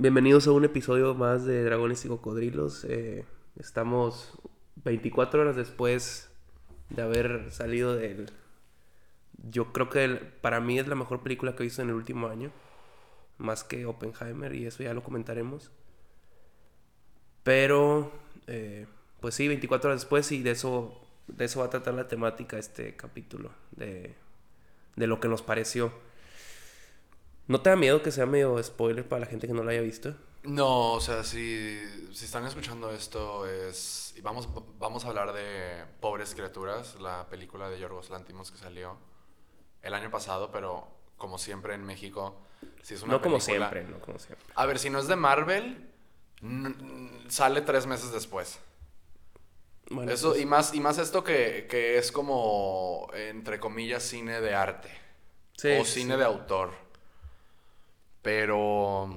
Bienvenidos a un episodio más de Dragones y Cocodrilos. Eh, estamos 24 horas después de haber salido del... Yo creo que para mí es la mejor película que he visto en el último año. Más que Oppenheimer y eso ya lo comentaremos. Pero, eh, pues sí, 24 horas después y de eso, de eso va a tratar la temática este capítulo. De, de lo que nos pareció. ¿No te da miedo que sea medio spoiler para la gente que no lo haya visto? No, o sea, si, si están escuchando esto es... y Vamos, vamos a hablar de Pobres Criaturas, la película de Yorgos Lantimos que salió el año pasado, pero como siempre en México, si es una No como siempre, no como siempre. A ver, si no es de Marvel, sale tres meses después. Bueno, Eso, pues, y, más, y más esto que, que es como, entre comillas, cine de arte. sí, o cine sí. de autor. Pero...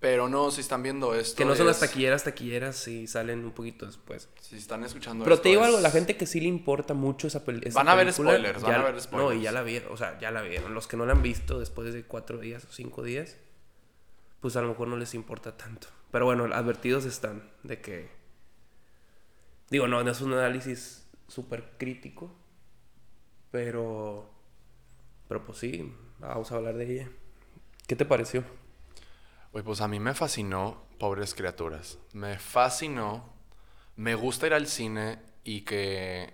Pero no, si están viendo esto... Que no son las taquilleras taquilleras y salen un poquito después. Si están escuchando Pero esto te digo es- algo, la gente que sí le importa mucho esa, pel- esa Van a ver película, spoilers, van a ver No, spoilers. y ya la vieron, o sea, ya la vieron. Los que no la han visto después de cuatro días o cinco días, pues a lo mejor no les importa tanto. Pero bueno, advertidos están de que... Digo, no, no es un análisis súper crítico, pero... Pero pues sí, vamos a hablar de ella. ¿Qué te pareció? Oye, pues a mí me fascinó Pobres Criaturas. Me fascinó. Me gusta ir al cine y que,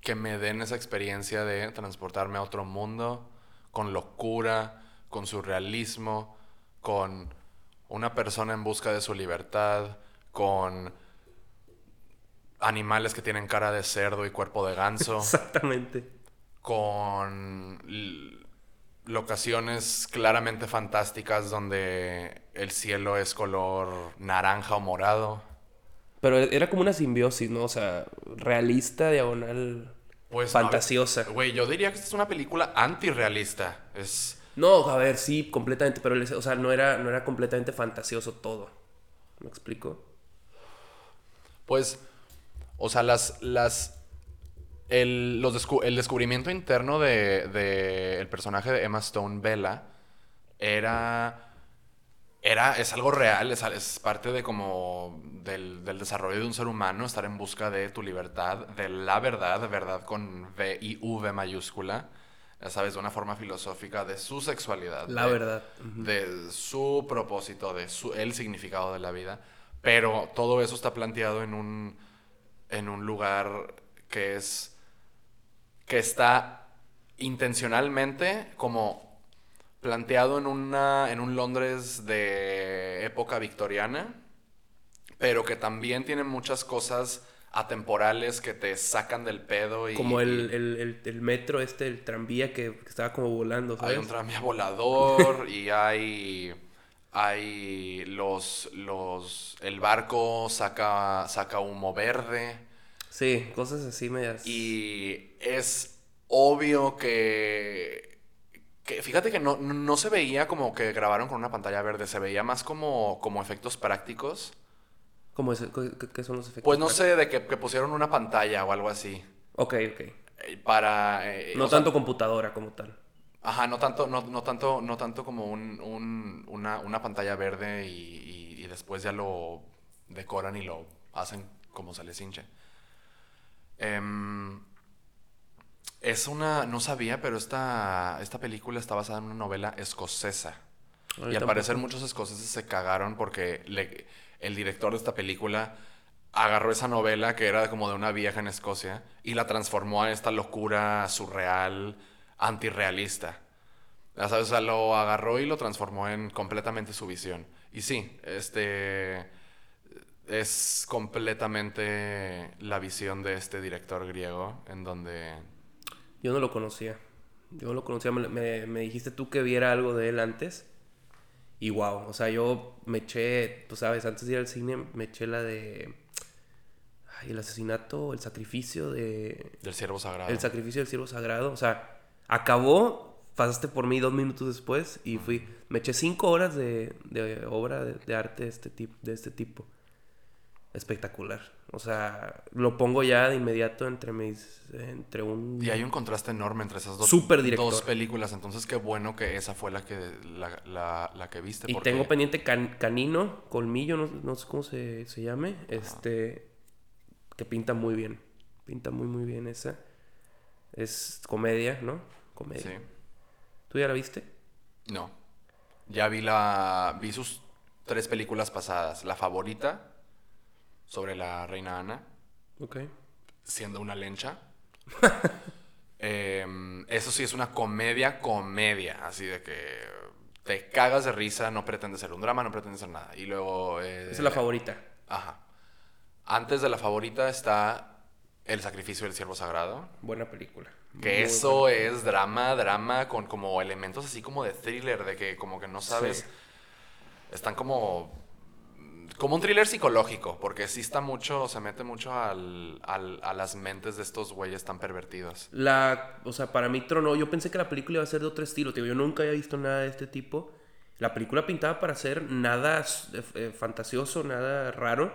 que me den esa experiencia de transportarme a otro mundo con locura, con surrealismo, con una persona en busca de su libertad, con animales que tienen cara de cerdo y cuerpo de ganso. Exactamente. con locaciones claramente fantásticas donde el cielo es color naranja o morado. Pero era como una simbiosis, ¿no? O sea, realista, diagonal, Pues, fantasiosa. Güey, yo diría que esta es una película antirrealista. Es... No, a ver, sí, completamente, pero o sea, no era, no era completamente fantasioso todo. ¿Me explico? Pues, o sea, las, las, el, los descu- el descubrimiento interno de, de el personaje de Emma Stone, Bella, era, era, es algo real, es, es parte de como del, del desarrollo de un ser humano, estar en busca de tu libertad, de la verdad, verdad con V y V mayúscula, ya sabes, de una forma filosófica de su sexualidad. La de- verdad. de su propósito, de su, el significado de la vida. Pero todo eso está planteado en un, en un lugar que es. Que está intencionalmente como planteado en, una, en un Londres de época victoriana, pero que también tiene muchas cosas atemporales que te sacan del pedo y Como el, el, el, el metro este, el tranvía que, que estaba como volando, ¿sabes? Hay un tranvía volador y hay. Hay los. los. El barco saca. saca humo verde. Sí, cosas así medias. Y es obvio que. que fíjate que no, no se veía como que grabaron con una pantalla verde, se veía más como, como efectos prácticos. ¿Cómo es? ¿Qué, son los efectos? Pues no prácticos? sé, de que, que pusieron una pantalla o algo así. Ok, ok. eh, Para. eh, No sea, tanto computadora como tal. Ajá, no tanto, no, no tanto, no tanto como un, un- una, una pantalla verde y, y- y después ya lo decoran y lo hacen como se les hinche. Em, es una, no sabía, pero esta, esta película está basada en una novela escocesa. A Y al parecer muchos escoceses se cagaron porque le- el director de esta película agarró esa novela que era como de una vieja en Escocia y la transformó en esta locura surreal, antirrealista. Ya sabes, o sea, lo agarró y lo transformó en completamente su visión. Y sí, este es completamente la visión de este director griego en donde Yo no lo conocía. Yo no lo conocía. Me, me- me dijiste tú que viera algo de él antes. Y wow. O sea, yo me eché, tú sabes, antes de ir al cine, me eché la de. Ay, el asesinato, el sacrificio de. del siervo sagrado. El sacrificio del siervo sagrado. O sea, acabó, pasaste por mí dos minutos después y fui. Me eché cinco horas de, de obra de, de arte de este, tipo, de este tipo. Espectacular. O sea, lo pongo ya de inmediato entre mis. Entre un. Y hay un contraste enorme entre esas dos, dos películas. Entonces, qué bueno que esa fue la que, la, la- la que viste. Y porque- tengo pendiente can- Canino, Colmillo, no, no sé cómo se, se llame. Este. Que pinta muy bien. Pinta muy, muy bien esa. Es comedia, ¿no? Comedia. Sí. ¿Tú ya la viste? No. Ya vi la. Vi sus tres películas pasadas. La favorita, sobre la reina Ana, Ok. siendo una lencha. Em, eso sí es una comedia, comedia. Así de que te cagas de risa, no pretende ser un drama, no pretende ser nada. Y luego. eh, Esa es la favorita. Ajá. Antes de la favorita está El sacrificio del siervo sagrado. Buena película. Que Muy eso es drama, drama con como elementos así como de thriller, de que como que no sabes. Sí. Están como. Como un thriller psicológico, porque sí está mucho, se mete mucho al, al- a las mentes de estos güeyes tan pervertidos. La, o sea, para mí tronó. Yo pensé que la película iba a ser de otro estilo. Digo, yo nunca había visto nada de este tipo. La película pintaba para ser nada eh, eh, fantasioso, nada raro.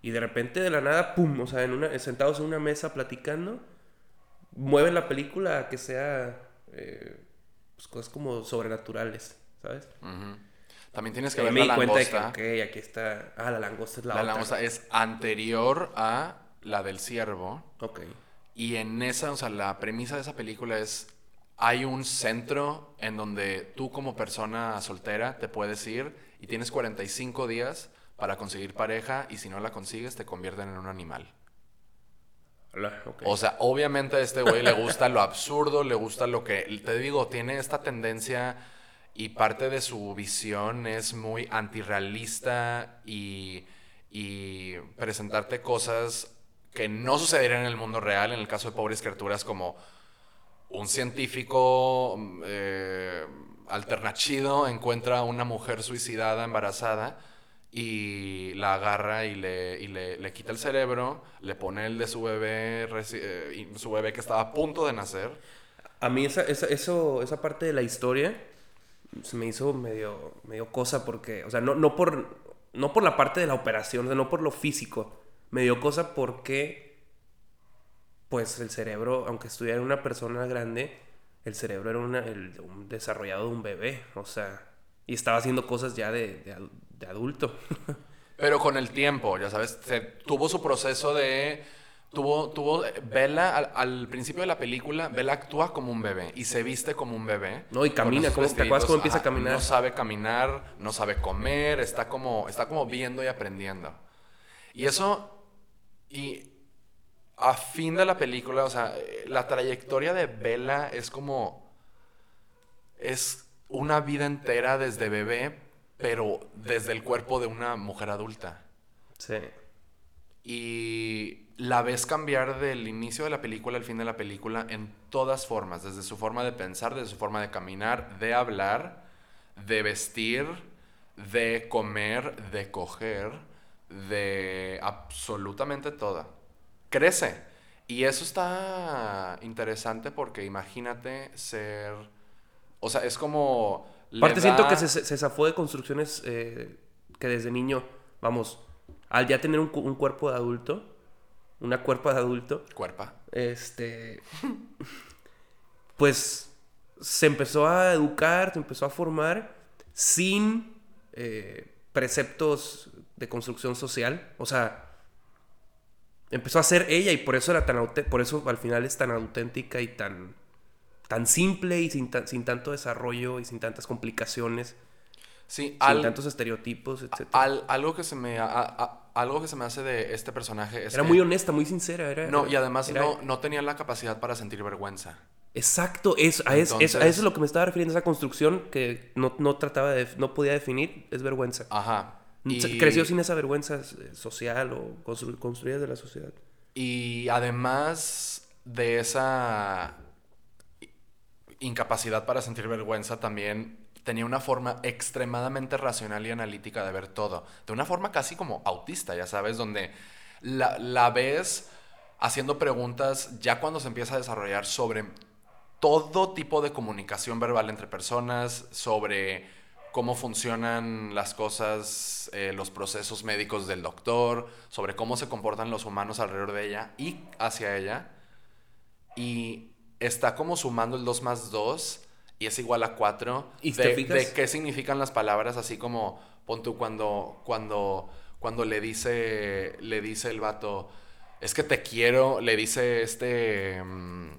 Y de repente, de la nada, pum, o sea, en una, sentados en una mesa platicando, mueven la película a que sea eh, pues, cosas como sobrenaturales, ¿sabes? También tienes que Ahí ver me di la cuenta langosta. de que, ok, aquí está. Ah, la langosta es la, la otra. langosta es anterior a la del ciervo. Ok. Y en esa, o sea, la premisa de esa película es, hay un centro en donde tú como persona soltera te puedes ir y tienes 45 días para conseguir pareja y si no la consigues te convierten en un animal. La- ok. O sea, obviamente a este güey le gusta lo absurdo, le gusta lo que, te digo, tiene esta tendencia y parte de su visión es muy antirrealista y, y presentarte cosas que no sucederían en el mundo real, en el caso de pobres criaturas como un científico eh, alternachido encuentra a una mujer suicidada, embarazada, y la agarra y le, y le, le quita el cerebro, le pone el de su bebé, eh, su bebé que estaba a punto de nacer. A mí esa, esa, eso, esa parte de la historia se me hizo medio, medio cosa porque, o sea, no, no, por, no por la parte de la operación, o sea, no por lo físico, me dio cosa porque, pues el cerebro, aunque estuviera una persona grande, el cerebro era una, el, un desarrollado de un bebé, o sea, y estaba haciendo cosas ya de, de, de adulto. Pero con el tiempo, ya sabes, se- tuvo su proceso de... Tuvo, tuvo, Bella, al, al principio de la película, Bella actúa como un bebé y se viste como un bebé. No, y camina, ¿cómo- te acuerdas cómo empieza a caminar? No sabe caminar, no sabe comer, está como, está como viendo y aprendiendo. Y eso, y a fin de la película, o sea, eh, la trayectoria de Bella es como, es una vida entera desde bebé, pero desde el cuerpo de una mujer adulta. Sí. Y la ves cambiar del inicio de la película al fin de la película en todas formas, desde su forma de pensar, desde su forma de caminar, de hablar, de vestir, de comer, de coger, de absolutamente todo. Crece. Y eso está interesante porque imagínate ser... O sea, es como... Aparte siento que se, se zafó de construcciones eh, que desde niño, vamos, al ya tener un, un cuerpo de adulto, una cuerpo de adulto, Cuerpa. este, pues se empezó a educar, se empezó a formar sin eh, preceptos de construcción social, o sea, empezó a ser ella y por eso era tan por eso al final es tan auténtica y tan tan simple y sin, sin tanto desarrollo y sin tantas complicaciones, Sí, sin al- tantos estereotipos, etc. Al- algo, que se me, a- a- algo que se me hace de este personaje es era que- muy honesta, muy sincera. Era, No, era- y además era- no, no tenía la capacidad para sentir vergüenza. Exacto, es, a, es- es- a Entonces- eso es lo que me estaba refiriendo, esa construcción que no, no trataba de, no podía definir, es vergüenza. Ajá. Creció sin esa vergüenza eh, social o constru- construida de la sociedad. Y además de esa incapacidad para sentir vergüenza, también tenía una forma extremadamente racional y analítica de ver todo. De una forma casi como autista, ya sabes, donde la, la ves haciendo preguntas ya cuando se empieza a desarrollar sobre todo tipo de comunicación verbal entre personas, sobre cómo funcionan las cosas, eh, los procesos médicos del doctor, sobre cómo se comportan los humanos alrededor de ella y hacia ella. Y está como sumando el 2 más 2 y es igual a 4. ¿Y de, te fijas? de qué significan las palabras, así como, pon tú cuando, cuando, cuando le dice, le dice el vato, es que te quiero, le dice este... mm,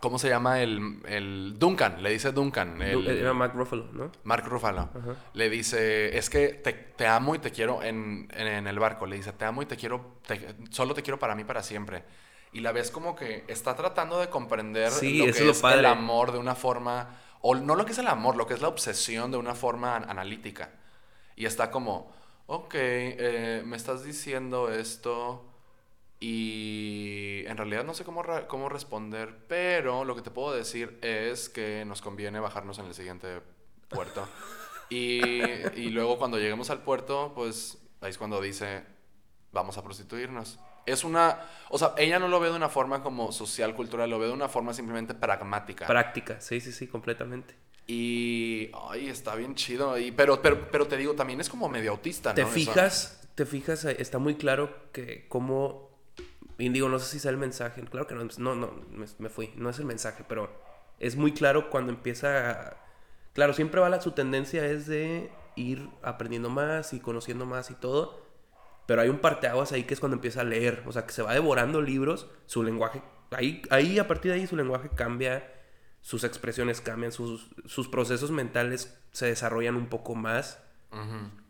¿Cómo se llama el, el Duncan? Le dice Duncan. el- Era Mark Ruffalo, ¿no? Mark Ruffalo le dice, es que te, te amo y te quiero en, en- en el barco. Le dice, te amo y te quiero, te- solo te quiero para mí para siempre. Y la ves como que está tratando de comprender Sí, lo que es lo es padre. el amor de una forma, o no lo que es el amor, lo que es la obsesión de una forma an- analítica. Y está como, ok, eh, me estás diciendo esto y en realidad no sé cómo, cómo responder, pero lo que te puedo decir es que nos conviene bajarnos en el siguiente puerto. Y, y luego cuando lleguemos al puerto, pues ahí es cuando dice, vamos a prostituirnos. Es una, o sea, ella no lo ve de una forma como social, cultural, lo ve de una forma simplemente pragmática. Práctica, sí, sí, sí, completamente. y, ay, está bien chido. Y, pero, pero, pero te digo, también es como medio autista, ¿no? Te Eso. fijas, te fijas, eh, está muy claro que como... Y digo, no sé si sea el mensaje, claro que no, no, no, me, me fui, no es el mensaje, pero es muy claro cuando empieza... a- Claro, siempre va la, su tendencia es de ir aprendiendo más y conociendo más y todo, pero hay un parteaguas ahí que es cuando empieza a leer, o sea, que se va devorando libros, su lenguaje, ahí, ahí a partir de ahí su lenguaje cambia, sus expresiones cambian, sus, sus procesos mentales se desarrollan un poco más.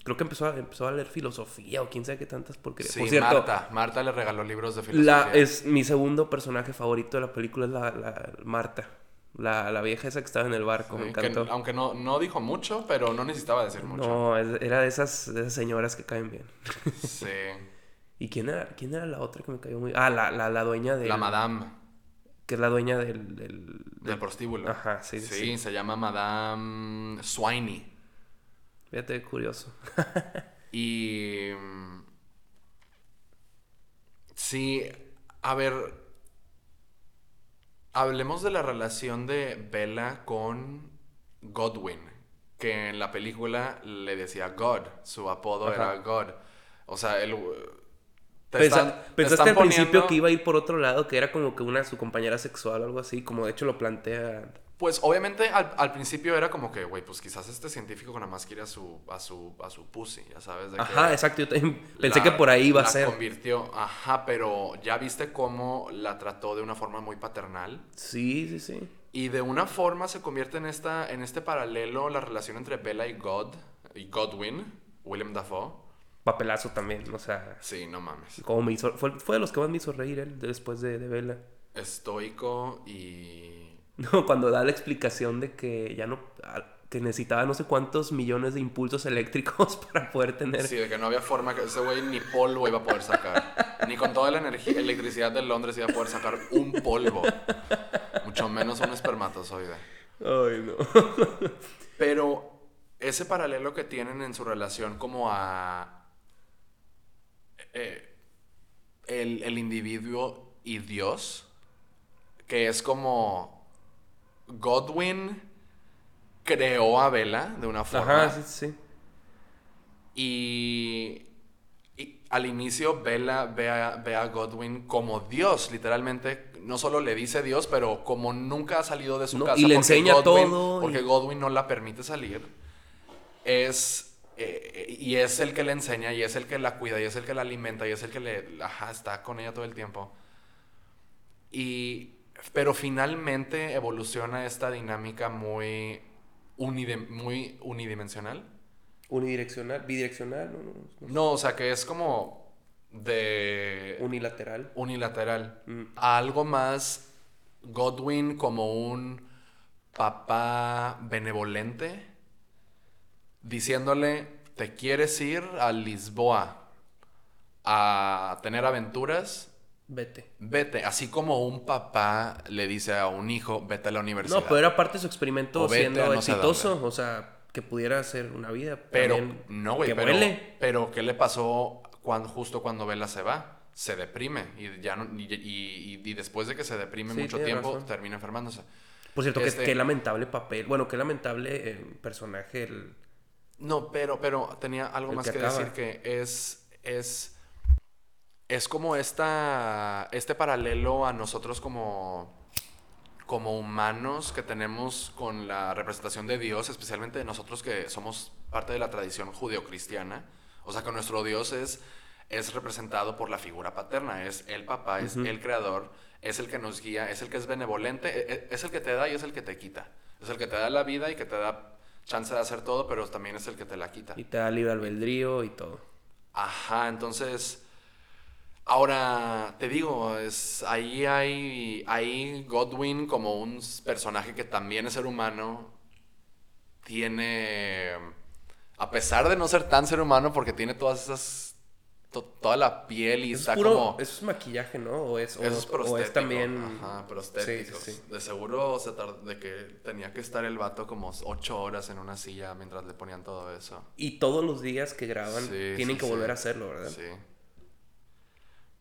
Creo que empezó a, empezó a leer filosofía o quién sabe qué tantas porque Sí, Por cierto, Marta. Marta le regaló libros de filosofía. la, es mi segundo personaje favorito de la película es la, la Marta. La, la vieja esa que estaba en el barco, me que- encantó. aunque no, no dijo mucho, pero no necesitaba decir mucho. No, era de esas, de esas señoras que caen bien. Sí. ¿Y quién era, quién era la otra que me cayó muy Ah, la, la, la dueña de. La madame Que es la dueña del. del- del prostíbulo. Ajá, sí, sí, sí. se llama Madame Swiney. Fíjate, curioso. Y. mm, Sí, a ver. Hablemos de la relación de Bella con Godwin. Que en la película le decía God. Su apodo Ajá. era God. O sea, él. te Pensa- están- te pensaste al principio que iba a ir por otro lado, que era como que una su compañera sexual o algo así, como de hecho lo plantea. Pues obviamente al, al principio era como que, güey, pues quizás este científico nada más quiere a su, a su, a su pussy, ya sabes. De que Ajá, exacto. Yo pensé la- que por ahí iba a la ser. convirtió, ajá, pero ya viste cómo la trató de una forma muy paternal. Sí, sí, sí. Y de una forma se convierte en, esta, en este paralelo la relación entre Bella y God, y Godwin, William Dafoe. Papelazo también, o sea, Sí, no mames. como me hizo, fue, fue de los que más me hizo reír él después de, de Vela. Estoico y... No, cuando da la explicación de que ya no, a- que necesitaba no sé cuántos millones de impulsos eléctricos para poder tener. Sí, de que no había forma que ese güey ni polvo iba a poder sacar. ni con toda la energía, electricidad de Londres iba a poder sacar un polvo. Mucho menos un espermatozoide. Ay, no. Pero ese paralelo que tienen en su relación como a eh, el, el individuo y Dios, que es como Godwin creó a Bella de una forma Ajá, sí, sí. y, y al inicio Bella ve a, ve a Godwin como Dios, literalmente. No solo le dice Dios, pero como nunca ha salido de su No, casa. y le enseña Godwin- todo y- Porque Godwin no la permite salir. Es. eh, y es el que le enseña, y es el que la cuida, y es el que la alimenta, y es el que le. Ajá, está con ella todo el tiempo. Y. Pero finalmente evoluciona esta dinámica muy, unidimensional. Unidireccional, bidireccional, no, no, no. No, o sea, que es como de unilateral. unilateral. Mm. A algo más Godwin como un papá benevolente diciéndole, "¿Te quieres ir a Lisboa a tener aventuras?" Vete. Vete, así como un papá le dice a un hijo, vete a la universidad. No, pero era parte de su experimento O siendo no exitoso, o sea, que pudiera hacer una vida. Pero, también no, güey, pero, pero ¿qué le pasó cuando, justo cuando Vela se va? Se deprime y, ya no, y, y- después de que se deprime Sí, mucho tiempo, razón. termina enfermándose. Por cierto, Este- qué lamentable papel. Bueno, qué lamentable eh, personaje. El... No, pero, pero tenía algo El más que que, decir que es, es, es como esta, este paralelo a nosotros como, como humanos que tenemos con la representación de Dios, especialmente de nosotros que somos parte de la tradición judeocristiana. O sea, que nuestro Dios es, es representado por la figura paterna, es el papá, es el creador, es el que nos guía, es el que es benevolente, e- e- es el que te da y es el que te quita. Es el que te da la vida y que te da chance de hacer todo, pero también es el que te la quita. Y te da libre albedrío y todo. Ajá, entonces. Ahora, te digo, es, ahí hay, Godwin como un personaje que también es ser humano. Tiene. A pesar de no ser tan ser humano, porque tiene todas esas. to- toda la piel y Es está puro, como. eso es maquillaje, ¿no? O es, o, Eso es o prostético. es también... Ajá, prostéticos. Sí, sí, sí. De seguro se de que tenía que estar el vato como ocho horas en una silla mientras le ponían todo eso. Y todos los días que graban tienen que volver a hacerlo, ¿verdad? Sí.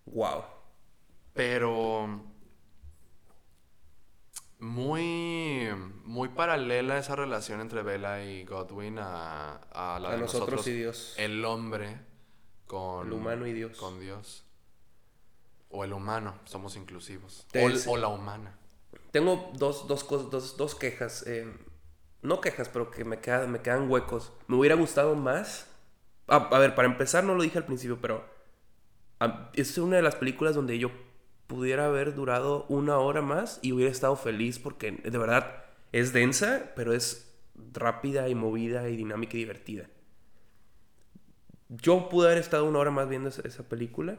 Wow. Pero muy muy paralela esa relación entre Bella y Godwin a, a la A de nosotros y Dios. El hombre con El humano y Dios. Con Dios. O el humano, somos inclusivos. O, el- o la humana. Tengo dos, dos, cosas, dos, dos quejas. eh, no quejas, pero que me, queda- me quedan huecos. Me hubiera gustado más. A, a ver, para empezar, no lo dije al principio, pero. Es una de las películas donde yo pudiera haber durado una hora más y hubiera estado feliz porque de verdad es densa, pero es rápida y movida y dinámica y divertida. Yo pude haber estado una hora más viendo esa, película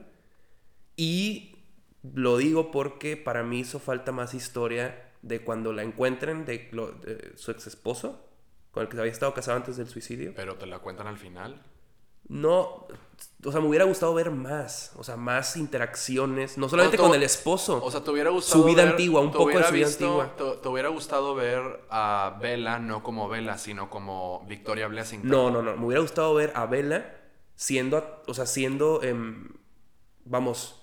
y lo digo porque para mí hizo falta más historia de cuando la encuentren de, de su ex esposo, con el que había estado casado antes del suicidio. Pero te la cuentan al final. No, o sea, me hubiera gustado ver más, o sea, más interacciones, no solamente con el esposo. O sea, te hubiera gustado. Su vida ver- antigua, un poco de su vida visto- antigua. Te, te hubiera gustado ver a Bella no como Bella, sino como Victoria Blessington. No, no, no. Me hubiera gustado ver a Bella siendo, o sea, siendo, em, vamos,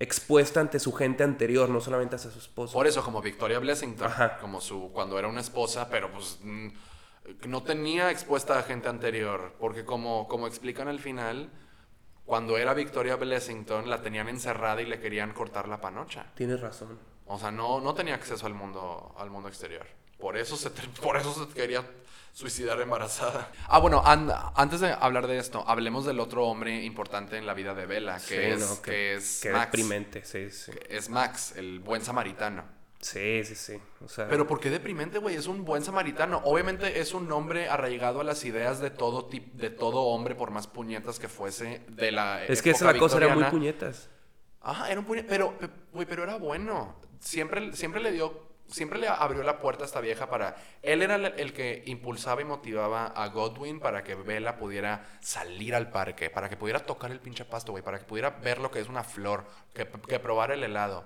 expuesta ante su gente anterior, no solamente hacia su esposo. Por eso, como Victoria Blessington, Ajá. como su cuando era una esposa, pero pues mm, no tenía expuesta a gente anterior, porque como, como explican al final, cuando era Victoria Blessington la tenían encerrada y le querían cortar la panocha. Tienes razón. O sea, no, no tenía acceso al mundo, al mundo exterior. Por eso se, por eso se quería suicidar embarazada. Ah, bueno, an- antes de hablar de esto, hablemos del otro hombre importante en la vida de Bella, que Sí, es, no, que es Max. deprimente, sí, sí. Es Max, el buen samaritano. Sí, sí, sí. O sea, Pero ¿por qué deprimente, güey? Es un buen samaritano. Obviamente es un hombre arraigado a las ideas de todo tip, de todo hombre, por más puñetas que fuese de la es que esa es la cosa, era muy puñetas. Ajá, era un puñet, pero, pe- güey, pero era bueno. Siempre, siempre le dio, siempre le abrió la puerta a esta vieja para... Él era el, el que impulsaba y motivaba a Godwin para que Bella pudiera salir al parque, para que pudiera tocar el pinche pasto, güey, para que pudiera ver lo que es una flor, que, que probar el helado.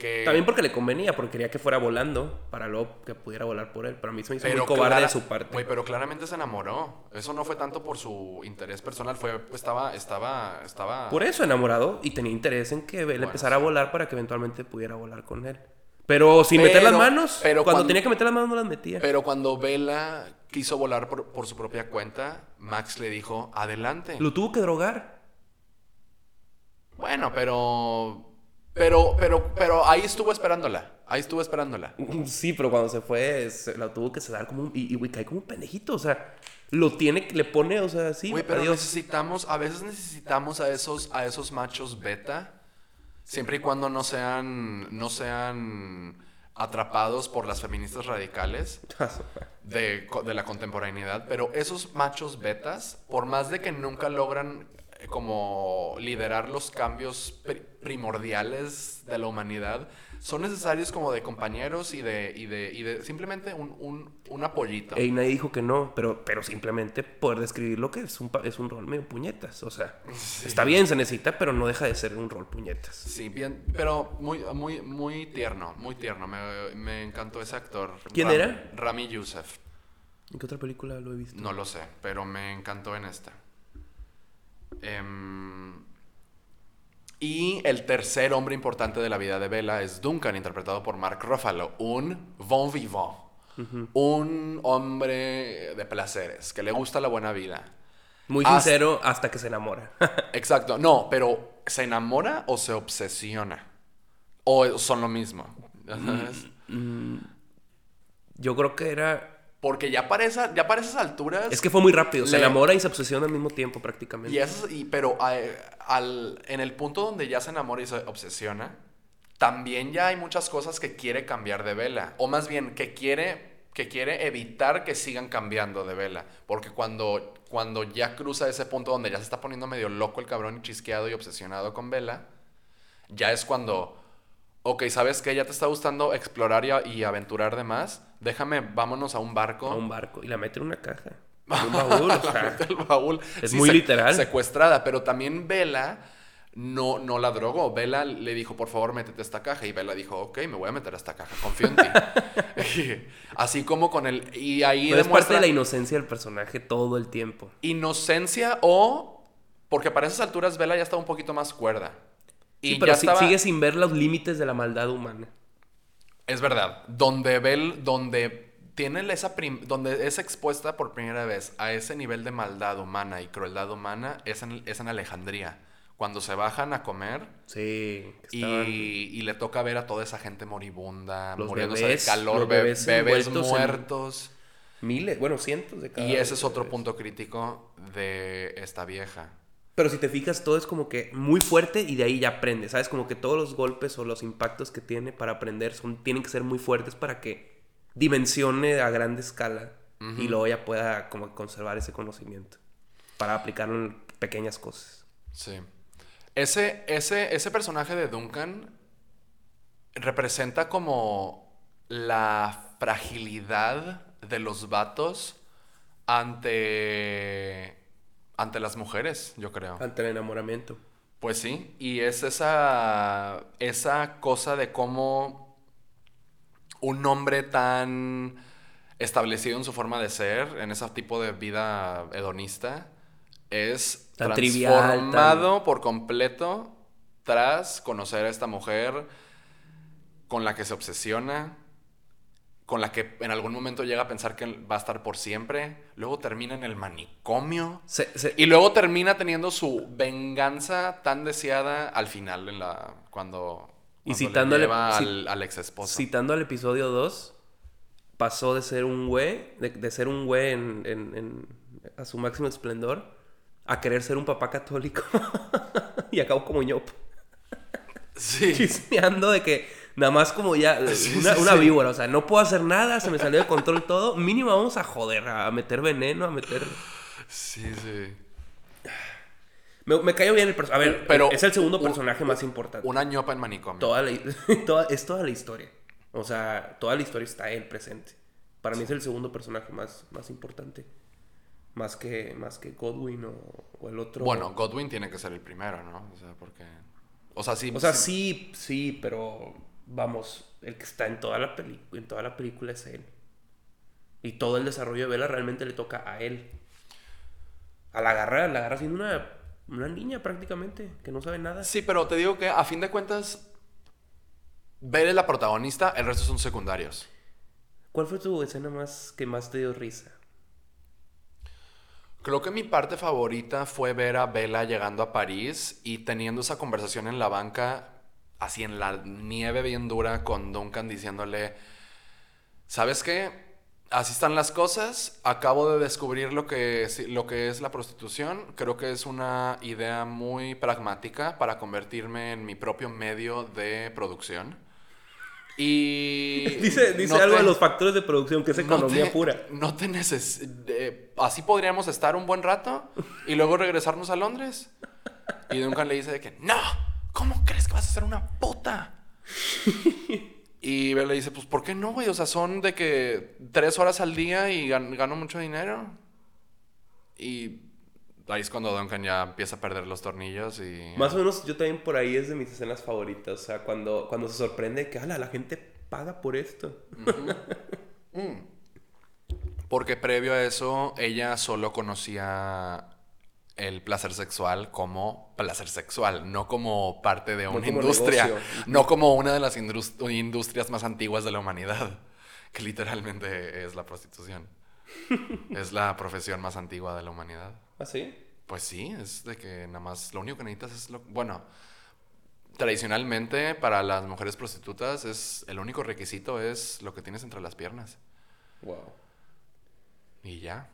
Que... También porque le convenía, porque quería que fuera volando para luego que pudiera volar por él. Pero a mí se me hizo muy cobarde clara- de su parte. Güey, pero claramente se enamoró. Eso no fue tanto por su interés personal, fue estaba estaba estaba Por eso enamorado y tenía interés en que él Bueno, empezara sí. a volar para que eventualmente pudiera volar con él. Pero sin meter las manos. pero cuando cuando- tenía que meter las manos no las metía. Pero cuando Bella quiso volar por, por su propia cuenta, Max le dijo, "Adelante." Lo tuvo que drogar. Bueno, pero pero pero pero ahí estuvo esperándola. Ahí estuvo esperándola. Sí, pero cuando se fue, se la tuvo que sedar como un. Y, güey, cae como un pendejito. O sea, lo tiene, le pone, o sea, sí. Güey, pero adiós. necesitamos, a veces necesitamos a esos, a esos machos beta, siempre y cuando no sean, no sean atrapados por las feministas radicales de, co- de la contemporaneidad, pero esos machos betas, por más de que nunca logran como liderar los cambios pri- primordiales de la humanidad, son necesarios como de compañeros y de, y de, y de simplemente un, un, un apoyito. Y nadie dijo que no, pero, pero simplemente poder describir lo que es un, es un rol medio puñetas. O sea, está bien, se necesita, pero no deja de ser un rol puñetas. Sí, bien, pero muy, muy, muy tierno, muy tierno. Me, me encantó ese actor. ¿Quién era? Rami Youssef. ¿En qué otra película lo he visto? No lo sé, pero me encantó en esta. Em, Y el tercer hombre importante de la vida de Bella es Duncan, interpretado por Mark Ruffalo, un bon vivant, un hombre de placeres, que le gusta la buena vida. Muy Hasta- sincero hasta que se enamora. Exacto, no, pero ¿se enamora o se obsesiona? ¿O son lo mismo? ¿Ya sabes? Yo creo que era... Porque ya para, esa- ya para esas alturas... Es que fue muy rápido. Se enamora y se obsesiona al mismo tiempo prácticamente. Y eso, y, pero eh, al, en el punto donde ya se enamora y se obsesiona, también ya hay muchas cosas que quiere cambiar de vela. O más bien, que quiere, que quiere evitar que sigan cambiando de vela. Porque cuando, cuando ya cruza ese punto donde ya se está poniendo medio loco el cabrón y chisqueado y obsesionado con vela, ya es cuando... Ok, ¿sabes qué? Ya te está gustando explorar y, aventurar de más. Déjame, vámonos a un barco. A un barco. Y la mete en una caja. En un baúl. o sea, el baúl. Es muy literal. Secuestrada, pero también Vela no, no la drogó. Vela le dijo, por favor, métete a esta caja. Y Vela dijo, ok, me voy a meter a esta caja, confío en ti. Así como con el... Y ahí pero es parte de la inocencia del personaje todo el tiempo. inocencia o... Porque para esas alturas Vela ya estaba un poquito más cuerda. Y Sí, pero ya estaba... sigue sin ver los límites de la maldad humana. Es verdad. Donde Bell, donde tiene esa prim- donde es expuesta por primera vez a ese nivel de maldad humana y crueldad humana es en, es en Alejandría. Cuando se bajan a comer Sí. y, y le toca ver a toda esa gente moribunda, Los muriéndose bebés, de calor, bebés bebés, envueltos en- muertos. Miles, bueno, cientos de cada Y ese es otro bebés. punto crítico de esta vieja. Pero si te fijas, todo es como que muy fuerte y de ahí ya aprende, ¿sabes? Como que todos los golpes o los impactos que tiene para aprender son, tienen que ser muy fuertes para que dimensione a grande escala y luego ya pueda como conservar ese conocimiento para aplicarlo en pequeñas cosas. Sí. Ese, ese, ese personaje de Duncan representa como la fragilidad de los vatos ante, ante las mujeres, yo creo. Ante el enamoramiento. Pues sí, y es esa, esa cosa de cómo un hombre tan establecido en su forma de ser, en ese tipo de vida hedonista, es Tan trivial, transformado por completo tras conocer a esta mujer con la que se obsesiona, con la que en algún momento llega a pensar que va a estar por siempre, luego termina en el manicomio. Y luego termina teniendo su venganza tan deseada al final, en la, cuando, Y cuando citándole- le lleva al, al ex esposo. Citando al episodio 2, pasó de ser un güey, de, de ser un güey en, en- en- a su máximo esplendor, a querer ser un papá católico. y acabó como ñop. Sí. Chismeando de que nada más como ya Sí, una, sí, una sí. víbora, o sea, no puedo hacer nada, se me salió de control todo. Mínimo vamos a joder, a meter veneno, a meter... Sí, sí. Me, me cayó bien el personaje. A ver, Pero es el segundo un- personaje más importante. Una ñopa en manicomio. Toda la, toda- es toda la historia. O sea, toda la historia está él presente. Para mí es el segundo personaje más, más importante. Más que, más que Godwin o, o el otro. Bueno, Godwin tiene que ser el primero, ¿no? O sea, porque... O sea, sí... O sea, sí, sí, pero vamos, el que está en toda la peli en toda la película es él. Y todo el desarrollo de Bella realmente le toca a él. A la agarra, la agarra siendo una, una niña prácticamente, que no sabe nada. Sí, pero te digo que a fin de cuentas... Ver es la protagonista, el resto son secundarios. ¿Cuál fue tu escena más que más te dio risa? Creo que mi parte favorita fue ver a Bella llegando a París y teniendo esa conversación en la banca, así en la nieve bien dura, con Duncan diciéndole, ¿sabes qué? Así están las cosas, acabo de descubrir lo que, es- lo que es la prostitución, creo que es una idea muy pragmática para convertirme en mi propio medio de producción. Y... Dice, dice no algo te- de los factores de producción, que es no economía te- pura. No te neces... eh, así podríamos estar un buen rato y luego regresarnos a Londres. Y Duncan le dice de que, no, ¿cómo crees que vas a ser una puta? Y Bella le dice, pues, ¿por qué no, güey? O sea, son de que tres horas al día y gan- gano mucho dinero. Y ahí es cuando Duncan ya empieza a perder los tornillos y... Más o menos yo también por ahí es de mis escenas favoritas. O sea, cuando, cuando se sorprende que, ala, la gente paga por esto. Porque previo a eso, ella solo conocía el placer sexual como placer sexual, no como parte de una industria, negocio. no como una de las indus- industrias más antiguas de la humanidad, que literalmente es la prostitución. es la profesión más antigua de la humanidad. ¿Ah, sí? Pues sí, es de que nada más lo único que necesitas es lo... Bueno, tradicionalmente para las mujeres prostitutas es el único requisito es lo que tienes entre las piernas. Wow. Y ya.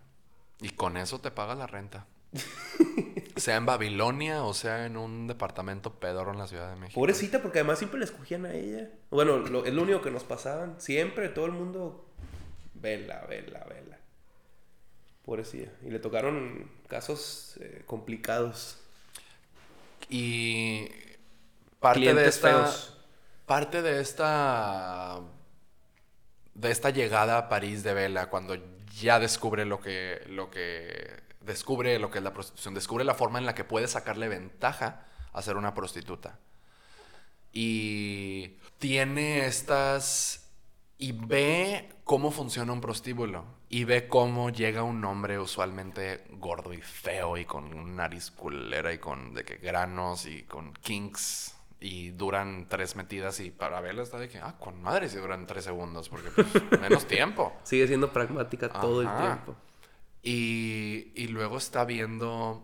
Y con eso te pagas la renta. sea en Babilonia o sea en un departamento pedorro en la Ciudad de México. Pobrecita, porque además siempre la escogían a ella. Bueno, lo- es lo único que nos pasaban. Siempre, todo el mundo. Vela, vela, vela. Pobrecilla. Y le tocaron casos eh, complicados. Y parte de esta feos. parte de esta de esta llegada a París de Vela cuando ya descubre lo que lo que descubre lo que es la prostitución, descubre la forma en la que puede sacarle ventaja a ser una prostituta. Y tiene estas y ve cómo funciona un prostíbulo y ve cómo llega un hombre usualmente gordo y feo y con una nariz culera y con de que granos y con kinks y duran tres metidas y para verla está de que ah con madre si duran tres segundos porque pues, menos tiempo Sigue siendo pragmática todo el Ajá. tiempo. Y, y luego está viendo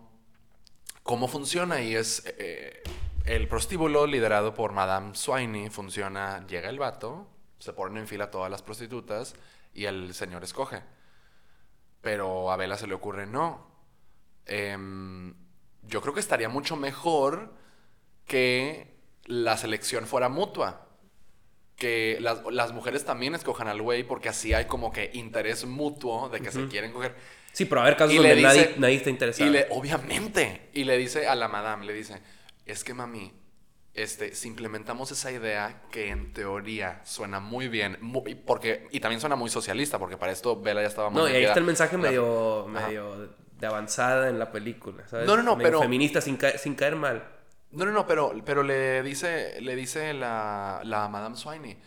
cómo funciona y es eh, el prostíbulo liderado por Madame Swiney funciona, llega el vato, se ponen en fila todas las prostitutas y el señor escoge. Pero a Vela se le ocurre no. Em, yo creo que estaría mucho mejor que la selección fuera mutua. Que las, las mujeres también escojan al güey porque así hay como que interés mutuo de que se quieren coger. Sí, pero a ver casos Y donde nadie, nadie está interesado. Y le, obviamente. Y le dice a la madame, le dice, es que mami, este, si implementamos esa idea que en teoría suena muy bien, muy- porque, y también suena muy socialista, porque para esto Vela ya estaba muy No, y ahí está el mensaje La- medio, Ajá. medio de avanzada en la película, ¿sabes? No, no, no, Medio pero- feminista sin, ca- sin caer mal. No, no, no, pero, pero le dice, le dice la, la Madame Swiney,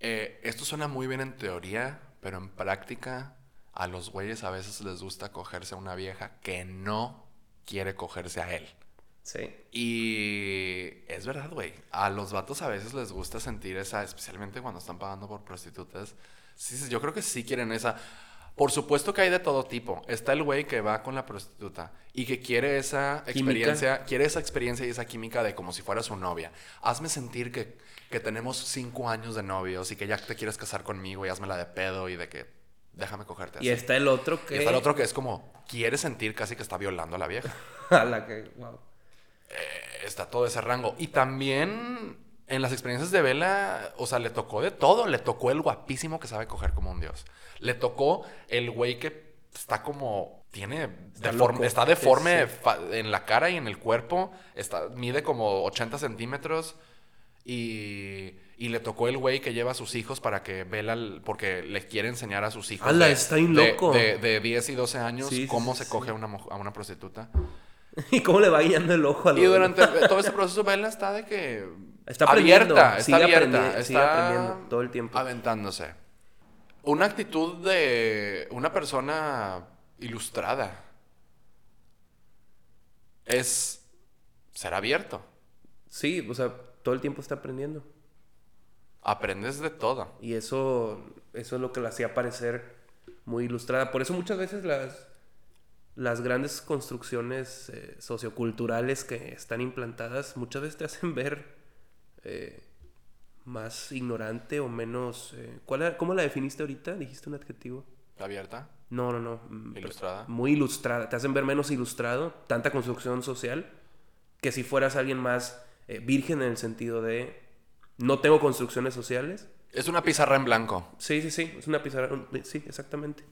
eh, esto suena muy bien en teoría, pero en práctica a los güeyes a veces les gusta cogerse a una vieja que no quiere cogerse a él. Sí. Y es verdad, güey. A los vatos a veces les gusta sentir esa, especialmente cuando están pagando por prostitutas. Sí, sí, yo creo que sí quieren esa. Por supuesto que hay de todo tipo. Está el güey que va con la prostituta y que quiere esa Química. experiencia, quiere esa experiencia y esa química de como si fuera su novia. Hazme sentir que, que tenemos cinco años de novios y que ya te quieres casar conmigo y hazmela de pedo y de que déjame cogerte así. Y está el otro que... Y está el otro que es como, quiere sentir casi que está violando a la vieja. A la que... Wow. está todo ese rango. Y también en las experiencias de Vela, o sea, le tocó de todo. Le tocó el guapísimo que sabe coger como un dios. Le tocó el güey que está como. Tiene. Está deforme- está Sí, en la cara y en el cuerpo. Está, mide como 80 centímetros. Y. Y le tocó el güey que lleva a sus hijos para que Vela, porque le quiere enseñar a sus hijos. ¡Hala, de- está de- loco! De, de 10 y 12 años, Sí, cómo sí, se coge a una, a una prostituta. ¿Y cómo le va guiando el ojo a Y durante todo este proceso, Bella está de que. Está aprendiendo, abierta, está abierta. aprendi- sigue está aprendiendo todo el tiempo. Aventándose. Una actitud de una persona ilustrada es ser abierto. Sí, o sea, todo el tiempo está aprendiendo. Aprendes de todo. Y eso, eso es lo que la hacía parecer muy ilustrada. Por eso muchas veces las, las grandes construcciones eh, socioculturales que están implantadas muchas veces te hacen ver eh, más ignorante o menos... eh, ¿cuál era- ¿Cómo la definiste ahorita? ¿Dijiste un adjetivo? Abierta, No, no, no. mm, ilustrada. Muy ilustrada. Te hacen ver menos ilustrado. Tanta construcción social. Que si fueras alguien más virgen en el sentido de... No tengo construcciones sociales. Es una pizarra en blanco. Sí, sí, sí. Es una pizarra. Sí, exactamente.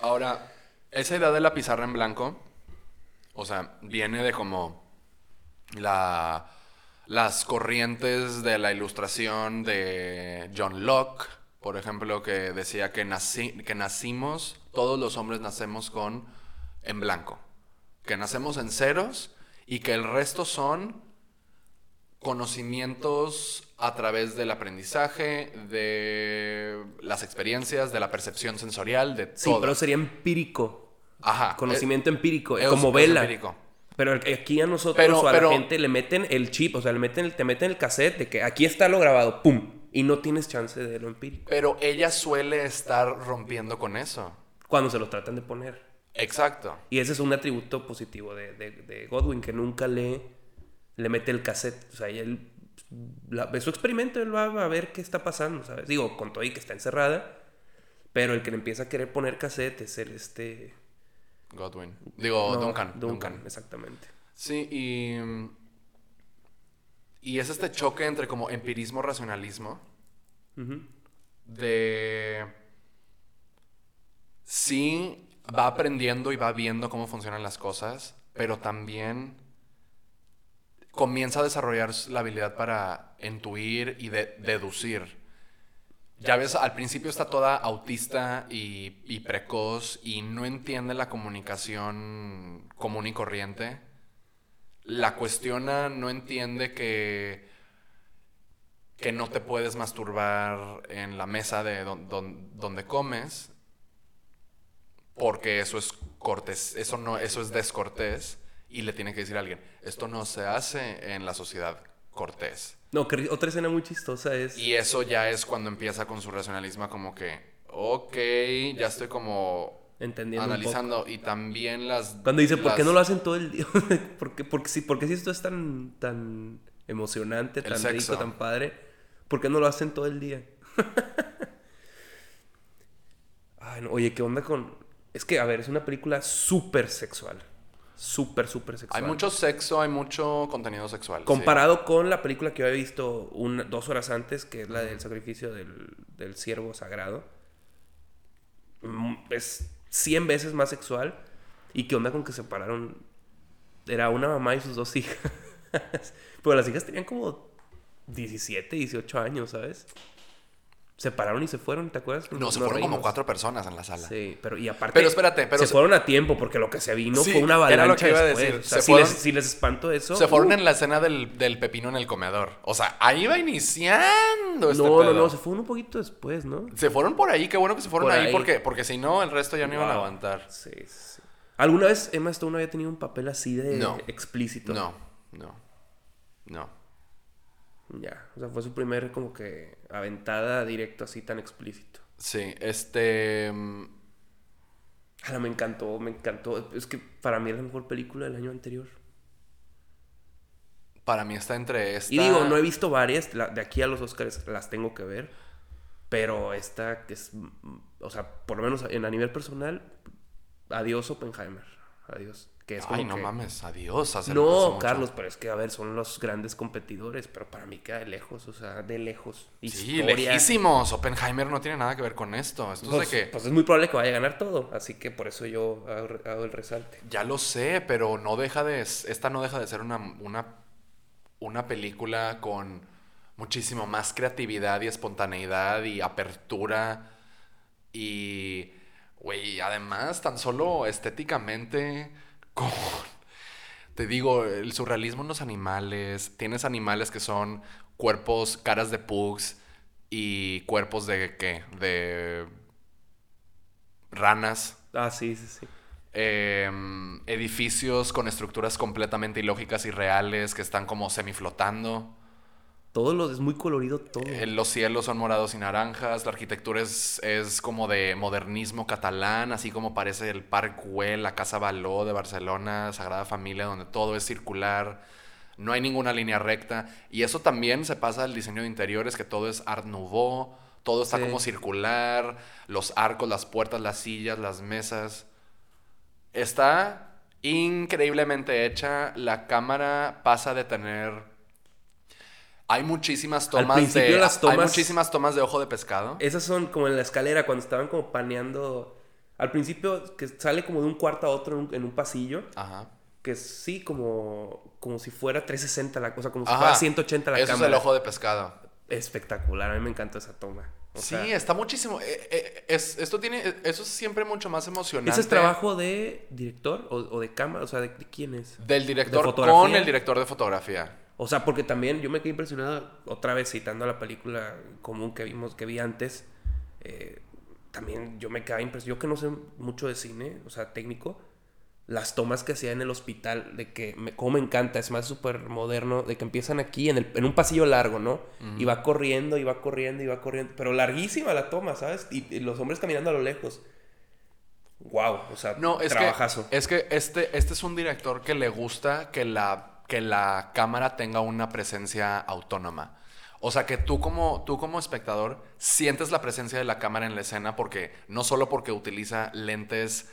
Ahora, esa idea de la pizarra en blanco, o sea, viene de como la, las corrientes de la ilustración de John Locke, por ejemplo, que decía que, nací, que nacimos, todos los hombres nacemos con en blanco, que nacemos en ceros y que el resto son conocimientos a través del aprendizaje, de las experiencias, de la percepción sensorial, de Sí, todo. pero sería empírico. Ajá. Conocimiento empírico. es- como vela. empírico. Pero aquí a nosotros Pero- o a pero- la gente le meten el chip, o sea, le meten el- te meten el cassette de que aquí está lo grabado, ¡pum! Y no tienes chance de lo empírico. Pero ella suele estar rompiendo con eso. Cuando se lo tratan de poner. Exacto. Y ese es un atributo positivo de, de- de Godwin, que nunca le, le mete el cassette. O sea, y él la- su experimento, él va a ver qué está pasando, ¿sabes? Digo, con todo y que está encerrada, pero el que le empieza a querer poner cassette es el este... Godwin. Digo, no, Duncan. Duncan. Duncan. exactamente. Sí, y. Y es este choque entre como empirismo-racionalismo. De. Sí, va aprendiendo y va viendo cómo funcionan las cosas, pero también comienza a desarrollar la habilidad para intuir y de- deducir. Ya ves, al principio está toda autista y, y precoz y no entiende la comunicación común y corriente. La cuestiona, no entiende que, que no te puedes masturbar en la mesa de don- don- donde comes porque eso es cortés, eso no, eso es descortés y le tiene que decir a alguien, esto no se hace en la sociedad cortés. No, que otra escena muy chistosa es... Y eso ya es cuando empieza con su racionalismo como que, ok, ya estoy como Entendiendo un analizando y también las... Cuando dice, ¿por qué no lo hacen todo el día? ¿Por qué, porque, si, porque si esto es tan, tan emocionante, El tan sexo. rico, tan padre, ¿por qué no lo hacen todo el día? Ay, no, oye, ¿qué onda con...? Es que, a ver, es una película súper sexual. Súper, súper sexual. Hay mucho sexo, hay mucho contenido sexual. sí. Comparado con la película que yo había visto una- dos horas antes, que es la del sacrificio del, del ciervo sagrado. Mm, Es 100 veces más sexual. ¿Y qué onda con que se separaron? Era una mamá y sus dos hijas. Pero las hijas tenían como 17, 18 años, ¿sabes? Se pararon y se fueron, ¿te acuerdas? No, se fueron como cuatro personas en la sala. Sí, pero y aparte. Pero espérate, pero se, se- fueron a tiempo porque lo que se vino Sí, fue una era lo avalancha que iba a decir. O sea, Se si, fueron- les, si les espanto eso. Se fueron uh, en la escena del, del pepino en el comedor. O sea, ahí va iniciando este No, no, pedo. no, se fueron un poquito después, ¿no? Se fueron por ahí, qué bueno que se fueron Por ahí, ahí. porque, porque si no, el resto ya no iban a Wow. aguantar. Sí, sí, sí. ¿Alguna vez Emma Stone había tenido un papel así de No. explícito? No, no, no. Ya, o sea, fue su primer como que aventada directo así tan explícito. Sí, este... mm, Ah, me encantó, me encantó. Es que para mí es la mejor película del año anterior. Para mí está entre esta... Y digo, no he visto varias, la- de aquí a los Oscars las tengo que ver. Pero esta que es, mm, o sea, por lo menos en a nivel personal, adiós Oppenheimer. Adiós. Que es como Ay, no que- mames, adiós. hace-. No, Carlos, pero es que, a ver, son los grandes competidores, pero para mí queda de lejos, o sea, de lejos. Sí, Historia. lejísimos. Oppenheimer no tiene nada que ver con esto. Esto Pues, es de que... pues es muy probable que vaya a ganar todo, así que por eso yo hago, hago el resalte. Ya lo sé, pero no deja de... Esta no deja de ser una, una, una película con muchísimo más creatividad y espontaneidad y apertura. Y... Güey, además, tan solo estéticamente... Con... Te digo, el surrealismo en los animales. Tienes animales que son cuerpos, caras de pugs y cuerpos de qué? De ranas. Ah, sí, sí, sí. Em, edificios con estructuras completamente ilógicas y reales que están como semiflotando. Todo lo es muy colorido todo. Eh, Los cielos son morados y naranjas. La arquitectura es, es como de modernismo catalán, así como parece el Parc Güell, la Casa Baló de Barcelona, Sagrada Familia, donde todo es circular. No hay ninguna línea recta. Y eso también se pasa al diseño de interiores, que todo es Art Nouveau. Todo está Sí. como circular. Los arcos, las puertas, las sillas, las mesas. Está increíblemente hecha. La cámara pasa de tener... Hay muchísimas tomas principio de... las Hay muchísimas tomas de ojo de pescado. Esas son como en la escalera, cuando estaban como paneando. Al principio, que sale como de un cuarto a otro en un, en un pasillo. Ajá. Que sí, como, como si fuera 360 la cosa, como si Ajá. fuera 180 la Eso cámara. es el ojo de pescado. Espectacular, a mí me encantó esa toma. O sí, sea, está muchísimo. eh, eh, es, esto tiene... Eso es siempre mucho más emocionante. ¿Ese es trabajo de director o, o de cámara? O sea, ¿de, de quién es? Del director con el director de fotografía. O sea, porque también yo me quedé impresionado, otra vez citando la película común que vimos, que vi antes, eh, también yo me quedé impresionado, yo que no sé mucho de cine, o sea, técnico, las tomas que hacía en el hospital, de que me, como me encanta, es más súper moderno, de que empiezan aquí en, el, en un pasillo largo, ¿no? Y va corriendo, y va corriendo, y va corriendo, pero larguísima la toma, ¿sabes? Y, y los hombres caminando a lo lejos. Wow, o sea, No, es trabajazo. que, es que este, este es un director que le gusta que la, que la cámara tenga una presencia autónoma. O sea, que tú como, tú como espectador sientes la presencia de la cámara en la escena porque no solo porque utiliza lentes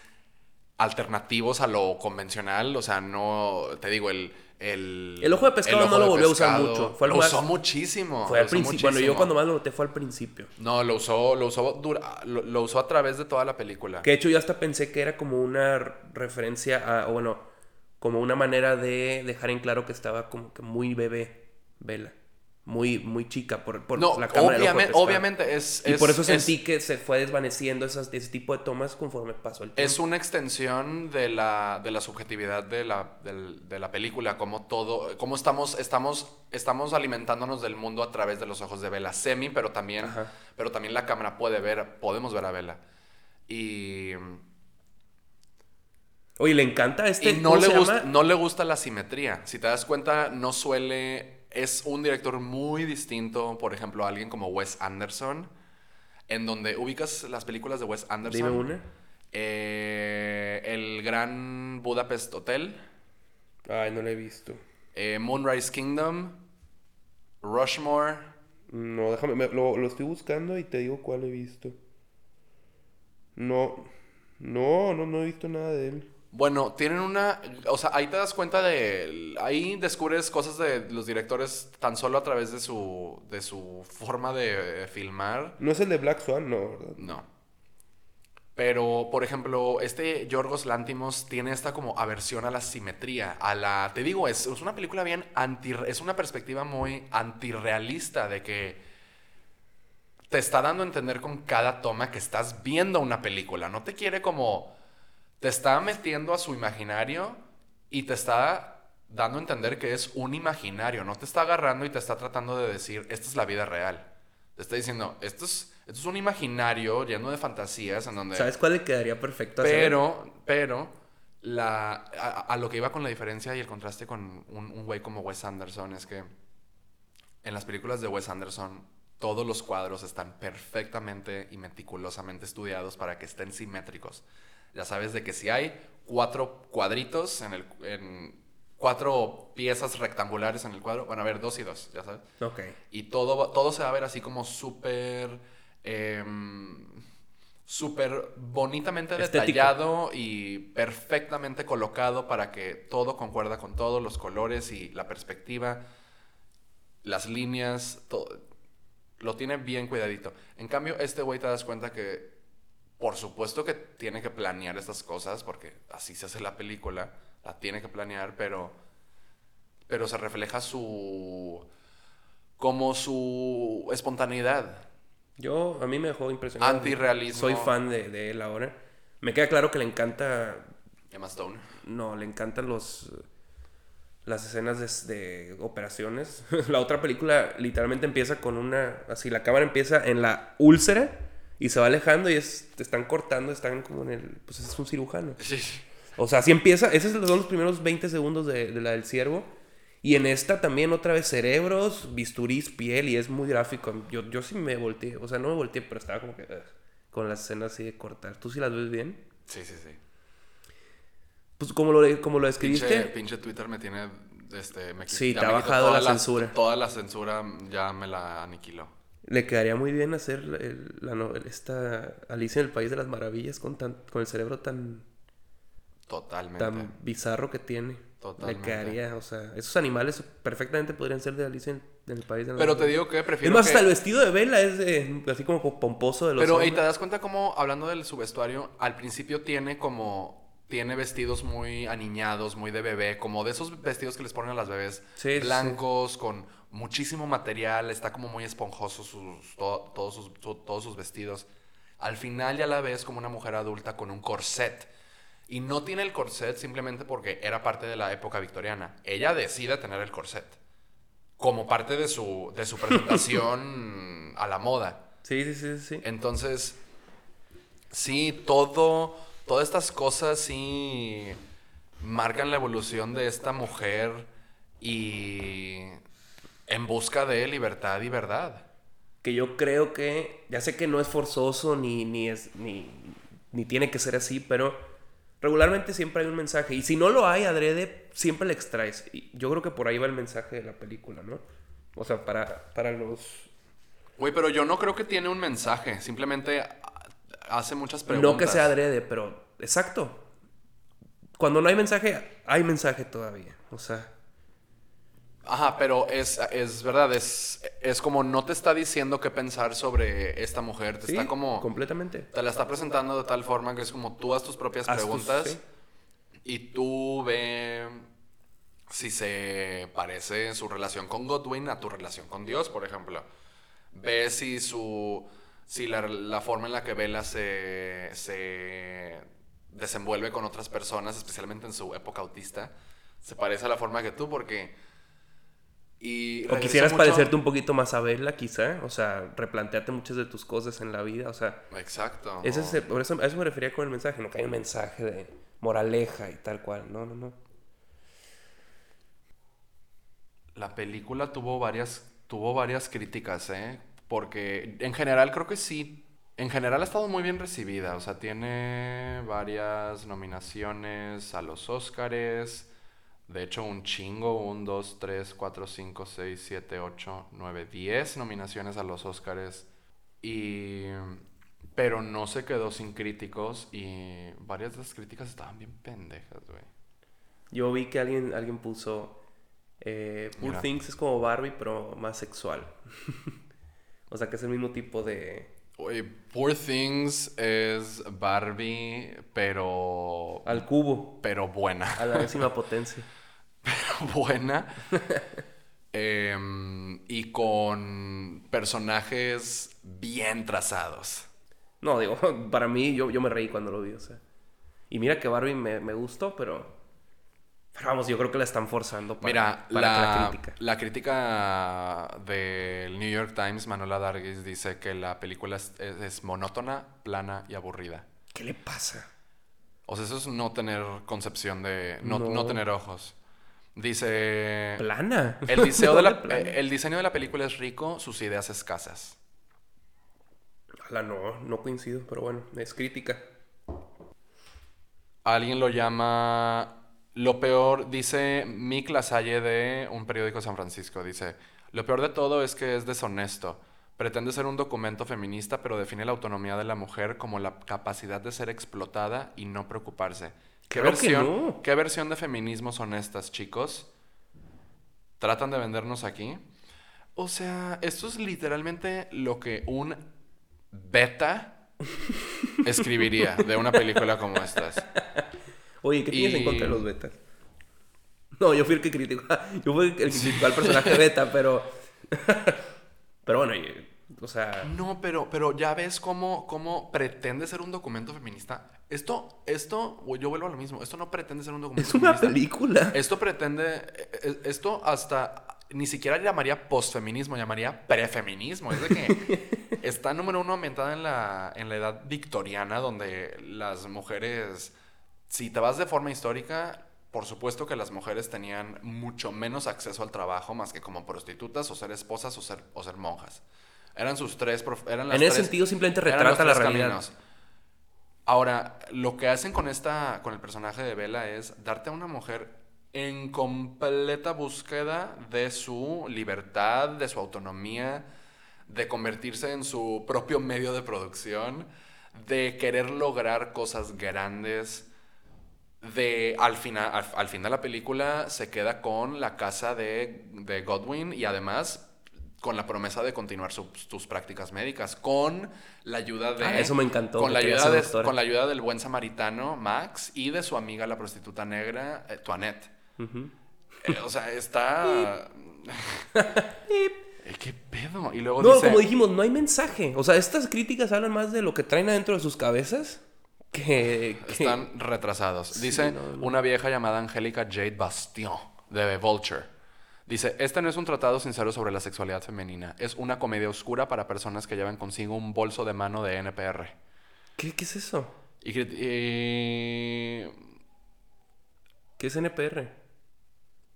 alternativos a lo convencional, o sea, no, te digo, el... El, El ojo de pescado ojo no lo volvió a usar mucho, fue lo más- usó muchísimo. Fue al principio. Bueno, yo cuando más lo noté fue al principio. No, lo usó, lo usó, dura- lo, lo usó a través de toda la película. Que de hecho yo hasta pensé que era como una referencia a, o bueno, como una manera de dejar en claro que estaba como que muy bebé, Vela. Muy, muy chica por, por No, la cámara. obviamente, obviamente es, Y es- por eso es- sentí que se fue desvaneciendo esas, ese tipo de tomas conforme pasó el tiempo. Es una extensión de la, de la subjetividad de la, de la película, como todo, como estamos, estamos, estamos alimentándonos del mundo a través de los ojos de Vela, semi, pero también, Ajá. pero también la cámara puede ver, podemos ver a Vela. Y, Oye, le encanta este. y no, ¿cómo le gusta, no le gusta la simetría. Si te das cuenta, no suele, es un director muy distinto, por ejemplo, a alguien como Wes Anderson, en donde ubicas las películas de Wes Anderson. Dime una. Eh, el Gran Budapest Hotel, Ay, no lo he visto. eh, Moonrise Kingdom, Rushmore. No, déjame, me- lo, lo estoy buscando y te digo cuál he visto. No, no, no, no he visto nada de él. Bueno, tienen una, o sea, ahí te das cuenta de, ahí descubres cosas de los directores tan solo a través de su, de su forma de filmar. No es el de Black Swan, no, ¿verdad? No. Pero, por ejemplo, este Yorgos Lántimos tiene esta como aversión a la simetría, a la... Te digo, es, es una película bien anti... Es una perspectiva muy antirrealista de que te está dando a entender con cada toma que estás viendo una película. No te quiere como... Te está metiendo a su imaginario y te está dando a entender que es un imaginario. No te está agarrando y te está tratando de decir, esta es la vida real. Te está diciendo, esto es, esto es un imaginario lleno de fantasías en donde... ¿Sabes cuál le quedaría perfecto hacer? Pero, pero, la, a, a lo que iba con la diferencia y el contraste con un, un güey como Wes Anderson es que en las películas de Wes Anderson todos los cuadros están perfectamente y meticulosamente estudiados para que estén simétricos. Ya sabes de que si hay cuatro cuadritos en el... En, cuatro piezas rectangulares en el cuadro, van a haber dos y dos, ya sabes. Ok. Y todo, todo se va a ver así como súper. em, súper bonitamente Estético. detallado y perfectamente colocado para que todo concuerda con todo, los colores y la perspectiva, las líneas, todo. Lo tiene bien cuidadito. En cambio, este güey te das cuenta que, por supuesto que tiene que planear estas cosas, porque así se hace la película, la tiene que planear, pero pero se refleja su como su espontaneidad. Yo, a mí me dejó impresionado. Antirrealismo. Soy fan de, de él ahora. Me queda claro que le encanta. Emma Stone. No, le encantan los. Las escenas de, de operaciones. la otra película literalmente empieza con una. Así, la cámara empieza en la úlcera y se va alejando y es, te están cortando, están como en el. Pues es un cirujano. Sí. O sea, así empieza. Esos son los primeros 20 segundos de, de la del ciervo. Y en esta también otra vez cerebros, bisturís, piel y es muy gráfico. Yo, yo sí me volteé. O sea, no me volteé, pero estaba como que... con las escenas así de cortar. ¿Tú sí las ves bien? Sí, sí, sí. Pues como lo, como lo describiste... Pinche, pinche Twitter me tiene este me Sí, te ha bajado la censura. Toda la censura ya me la aniquiló. Le quedaría muy bien hacer el- la no- esta Alicia en el País de las Maravillas con, tan, con el cerebro tan, Totalmente. tan bizarro que tiene. Totalmente. Le quedaría, o sea, esos animales perfectamente podrían ser de Alicia en, en el País de las Pero te digo que Es prefiero más, que- hasta el vestido de Vela es de- así como pomposo de los Pero, ¿y te das cuenta cómo, hablando de su vestuario, al principio tiene como... Tiene vestidos muy aniñados, muy de bebé, como de esos vestidos que les ponen a las bebés. Sí, sí, blancos, con muchísimo material, está como muy esponjoso sus, to- todos, sus, su- todos sus vestidos. Al final ya la ves como una mujer adulta con un corset. Y no tiene el corset simplemente porque era parte de la época victoriana. Ella decide tener el corset. Como parte de su, de su presentación a la moda. Sí, sí, sí, sí. Entonces, sí, todo, todas estas cosas sí marcan la evolución de esta mujer y en busca de libertad y verdad. Que yo creo que, ya sé que no es forzoso ni, ni, es, ni, ni tiene que ser así, pero regularmente siempre hay un mensaje. Y si no lo hay, adrede, siempre le extraes. Y yo creo que por ahí va el mensaje de la película, ¿no? O sea, para, para los... Güey, pero yo no creo que tiene un mensaje. Simplemente hace muchas preguntas. No que sea adrede, pero... Exacto. Cuando no hay mensaje, hay mensaje todavía. O sea... Ajá, pero es, es verdad, es, es como no te está diciendo qué pensar sobre esta mujer, te Sí, está como... completamente. Te la está presentando de tal forma que es como tú haz tus propias Haz tus- preguntas sí. y tú ve si se parece su relación con Godwin a tu relación con Dios, por ejemplo. Ve si su... si la, la forma en la que Bella se, se desenvuelve con otras personas, especialmente en su época autista, se parece a la forma que tú, porque... Y O quisieras mucho- parecerte un poquito más a Bella, quizá. O sea, replantearte muchas de tus cosas en la vida. O sea, Exacto. ese es el- por eso, a eso me refería con el mensaje. No que hay un mensaje de moraleja y tal cual. No, no, no. La película tuvo varias, tuvo varias críticas, ¿eh? Porque en general creo que sí. En general ha estado muy bien recibida. O sea, tiene varias nominaciones a los Óscares. De hecho, un chingo. Un, dos, tres, cuatro, cinco, seis, siete, ocho, nueve, diez nominaciones a los Óscares. Y... Pero no se quedó sin críticos y varias de las críticas estaban bien pendejas, güey. Yo vi que alguien, alguien puso. Eh, Poor Mira. Things es como Barbie, pero más sexual. o sea, que es el mismo tipo de. Oye, Poor Things es Barbie, pero. Al cubo. pero buena. A la décima potencia. buena. Em, y con personajes bien trazados. No, digo, para mí, yo, yo me reí cuando lo vi, o sea. Y mira que Barbie me, me gustó, pero. Pero vamos, yo creo que la están forzando para, Mira, para la, la crítica. la crítica del New York Times, Manuela Dargis, dice que la película es, es- es monótona, plana y aburrida. ¿Qué le pasa? O sea, eso es no tener concepción de. no, No. no tener ojos. Dice. Plana. El diseño, de la, eh, el diseño de la película es rico, sus ideas escasas. Ojalá no, no coincido, pero bueno, es crítica. Alguien lo llama. Lo peor, dice Mick Lasalle de un periódico de San Francisco. Dice: Lo peor de todo es que es deshonesto. Pretende ser un documento feminista, pero define la autonomía de la mujer como la capacidad de ser explotada y no preocuparse. ¿Qué, Claro versión, no. ¿Qué versión de feminismo son estas, chicos? ¿Tratan de vendernos aquí? O sea, esto es literalmente lo que un beta escribiría de una película como estas. Oye, ¿qué tienes en Y- contra de los betas? No, yo fui el que criticó. Yo fui el que criticó al personaje beta, pero. pero bueno, y- o sea. No, pero, pero ya ves cómo, cómo pretende ser un documento feminista. Esto, esto, yo vuelvo a lo mismo. Esto no pretende ser un documento Es una feminista. película. Esto pretende, eh, eh, esto hasta ni siquiera llamaría postfeminismo, llamaría prefeminismo. Es de que está número uno ambientada en la, en la edad victoriana, donde las mujeres, si te vas de forma histórica, por supuesto que las mujeres tenían mucho menos acceso al trabajo más que como prostitutas o ser esposas o ser, o ser monjas. Eran sus tres, eran las En ese tres- sentido, simplemente retrata la realidad. caminos. Ahora, lo que hacen con esta, con el personaje de Bella es darte a una mujer en completa búsqueda de su libertad, de su autonomía, de convertirse en su propio medio de producción, de querer lograr cosas grandes, de al final, al, al fin de la película se queda con la casa de, de Godwin y además con la promesa de continuar sus, tus prácticas médicas, con la ayuda de... Ah, eso me encantó, Con la, ayuda de, con la ayuda del buen samaritano, Max, y de su amiga, la prostituta negra, eh, Toinette. Eh, o sea, está... Eh, ¿Qué pedo? Y luego No, dice... como dijimos, no hay mensaje. O sea, estas críticas hablan más de lo que traen adentro de sus cabezas que. que- Están retrasados. Dice no, no. una vieja llamada Angélica Jade Bastion de Vulture. Dice, este no es un tratado sincero sobre la sexualidad femenina. Es una comedia oscura para personas que llevan consigo un bolso de mano de NPR. ¿Qué, qué es eso? Y- ¿Qué es NPR?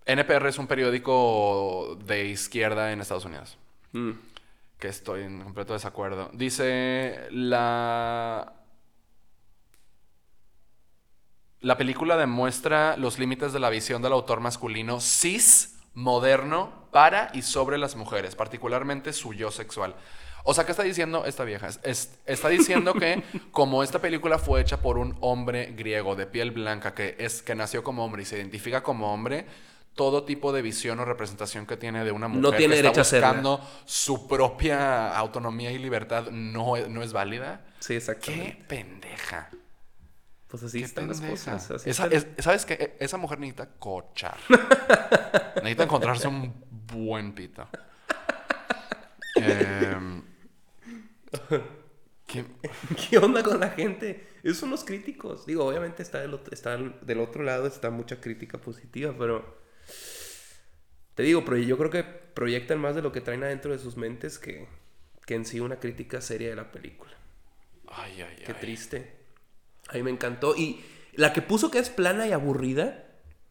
NPR es un periódico de izquierda en Estados Unidos. Mm. Que estoy en completo desacuerdo. Dice la. La película demuestra los límites de la visión del autor masculino cis, moderno, para y sobre las mujeres, particularmente su yo sexual. O sea, ¿qué está diciendo esta vieja? Es- es- está diciendo que como esta película fue hecha por un hombre griego de piel blanca que, es, que nació como hombre y se identifica como hombre, todo tipo de visión o representación que tiene de una mujer No tiene que derecho está buscando su propia autonomía y libertad no, es- no es válida. Sí, exactamente. ¡Qué pendeja! Pues así ¡Qué están las cosas. así Esa- están. es- ¿Sabes qué? E- Esa mujer necesita cochar. necesita encontrarse un buen pito. Em, ¿qué- ¿Qué onda con la gente? Esos son los críticos. Digo, obviamente está del, otro, está del otro lado, está mucha crítica positiva, pero... Te digo, pero yo creo que proyectan más de lo que traen adentro de sus mentes que, que en sí una crítica seria de la película. Ay, ay, Qué ay. triste. A mí me encantó. Y la que puso que es plana y aburrida.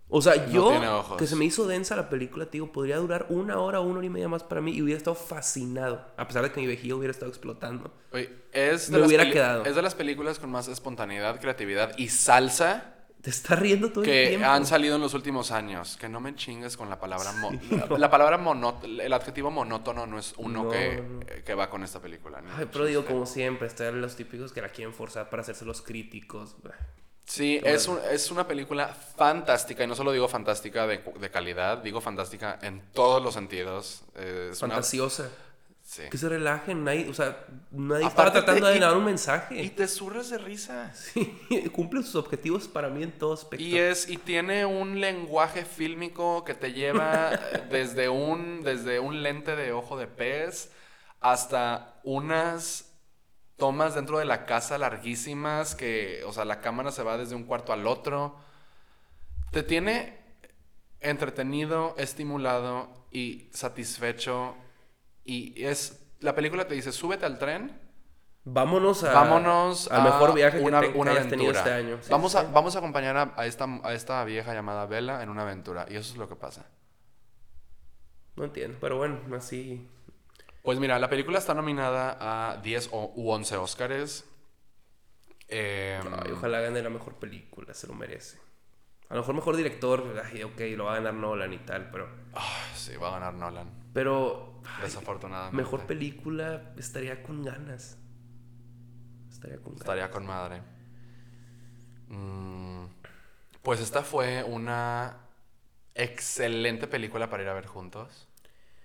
O sea, No yo, que se me hizo densa la película, te digo, podría durar una hora o una hora y media más para mí y hubiera estado fascinado. A pesar de que mi vejiga hubiera estado explotando. Oye, es, de Me las hubiera peli- quedado. es de las películas con más espontaneidad, creatividad y salsa Te estás riendo todo el que tiempo. han salido en los últimos años. Que no me chingues con la palabra... la, la palabra monótono... El adjetivo monótono no es uno No, que, no. que va con esta película. Ay, pero digo, como siempre, están los típicos que la quieren forzar para hacerse los críticos. Sí, es, un- es una película fantástica, y no solo digo fantástica de, de calidad, digo fantástica en todos los sentidos. Eh, es una- Fantasiosa. Sí. Que se relajen. Nadie, o sea, nadie Aparte estaba tratando te- de y- dar un Y mensaje. te surres de risa. Sí, cumple sus objetivos para mí en todo aspecto. Y, es, y tiene un lenguaje fílmico que te lleva desde un, desde un lente de ojo de pez hasta unas tomas dentro de la casa larguísimas que, o sea, la cámara se va desde un cuarto al otro. Te tiene entretenido, estimulado y satisfecho. Y es, la película te dice, súbete al tren. Vámonos a, Vámonos al mejor viaje una, que, te, que una hayas tenido este año. Sí, vamos, sí, a, vamos a acompañar a, a esta, a esta vieja llamada Bella en una aventura. Y eso es lo que pasa. No entiendo, pero bueno, así. Pues mira, la película está nominada a 10 o, u 11 Óscares. Eh, Ay, ojalá gane la mejor película, se lo merece. A lo mejor mejor director, ay, ok, lo va a ganar Nolan y tal, pero. ah, sí, va a ganar Nolan. Pero. ay, Desafortunadamente. mejor película estaría con ganas. Estaría con ganas. Estaría con madre. Mm, pues esta fue una excelente película para ir a ver juntos.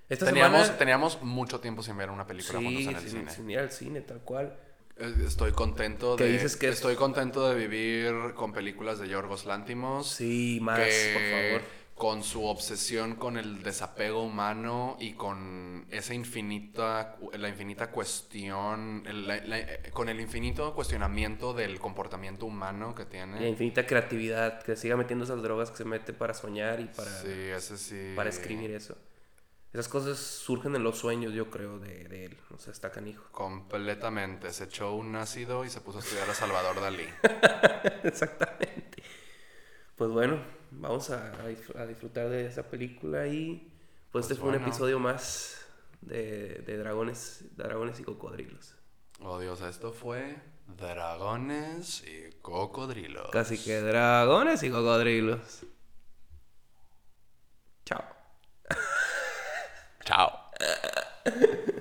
Esta Teníamos, semana- teníamos mucho tiempo sin ver una película juntos Sí, en el sin, cine. sin ir al cine, tal cual. Eh, Estoy contento ¿Qué de dices que es? estoy contento de vivir con películas de Yorgos Lántimos. Sí, más, que por favor. con su obsesión con el desapego humano y con esa infinita la infinita cuestión el- la- la- con el infinito cuestionamiento del comportamiento humano que La tiene. infinita creatividad, que siga metiendo esas drogas que se mete para soñar y para, Sí, ese sí. para escribir eso. Esas cosas surgen en los sueños, yo creo, de, de él. O sea, está canijo. Completamente. Se echó un ácido y se puso a estudiar a Salvador Dalí. Exactamente. Pues bueno, vamos a, a disfr- a disfrutar de esa película y pues, este Pues fue un episodio más de, de dragones, dragones y cocodrilos. Oh Dios, esto fue Dragones y Cocodrilos. Casi que dragones y cocodrilos. Chao. Chao.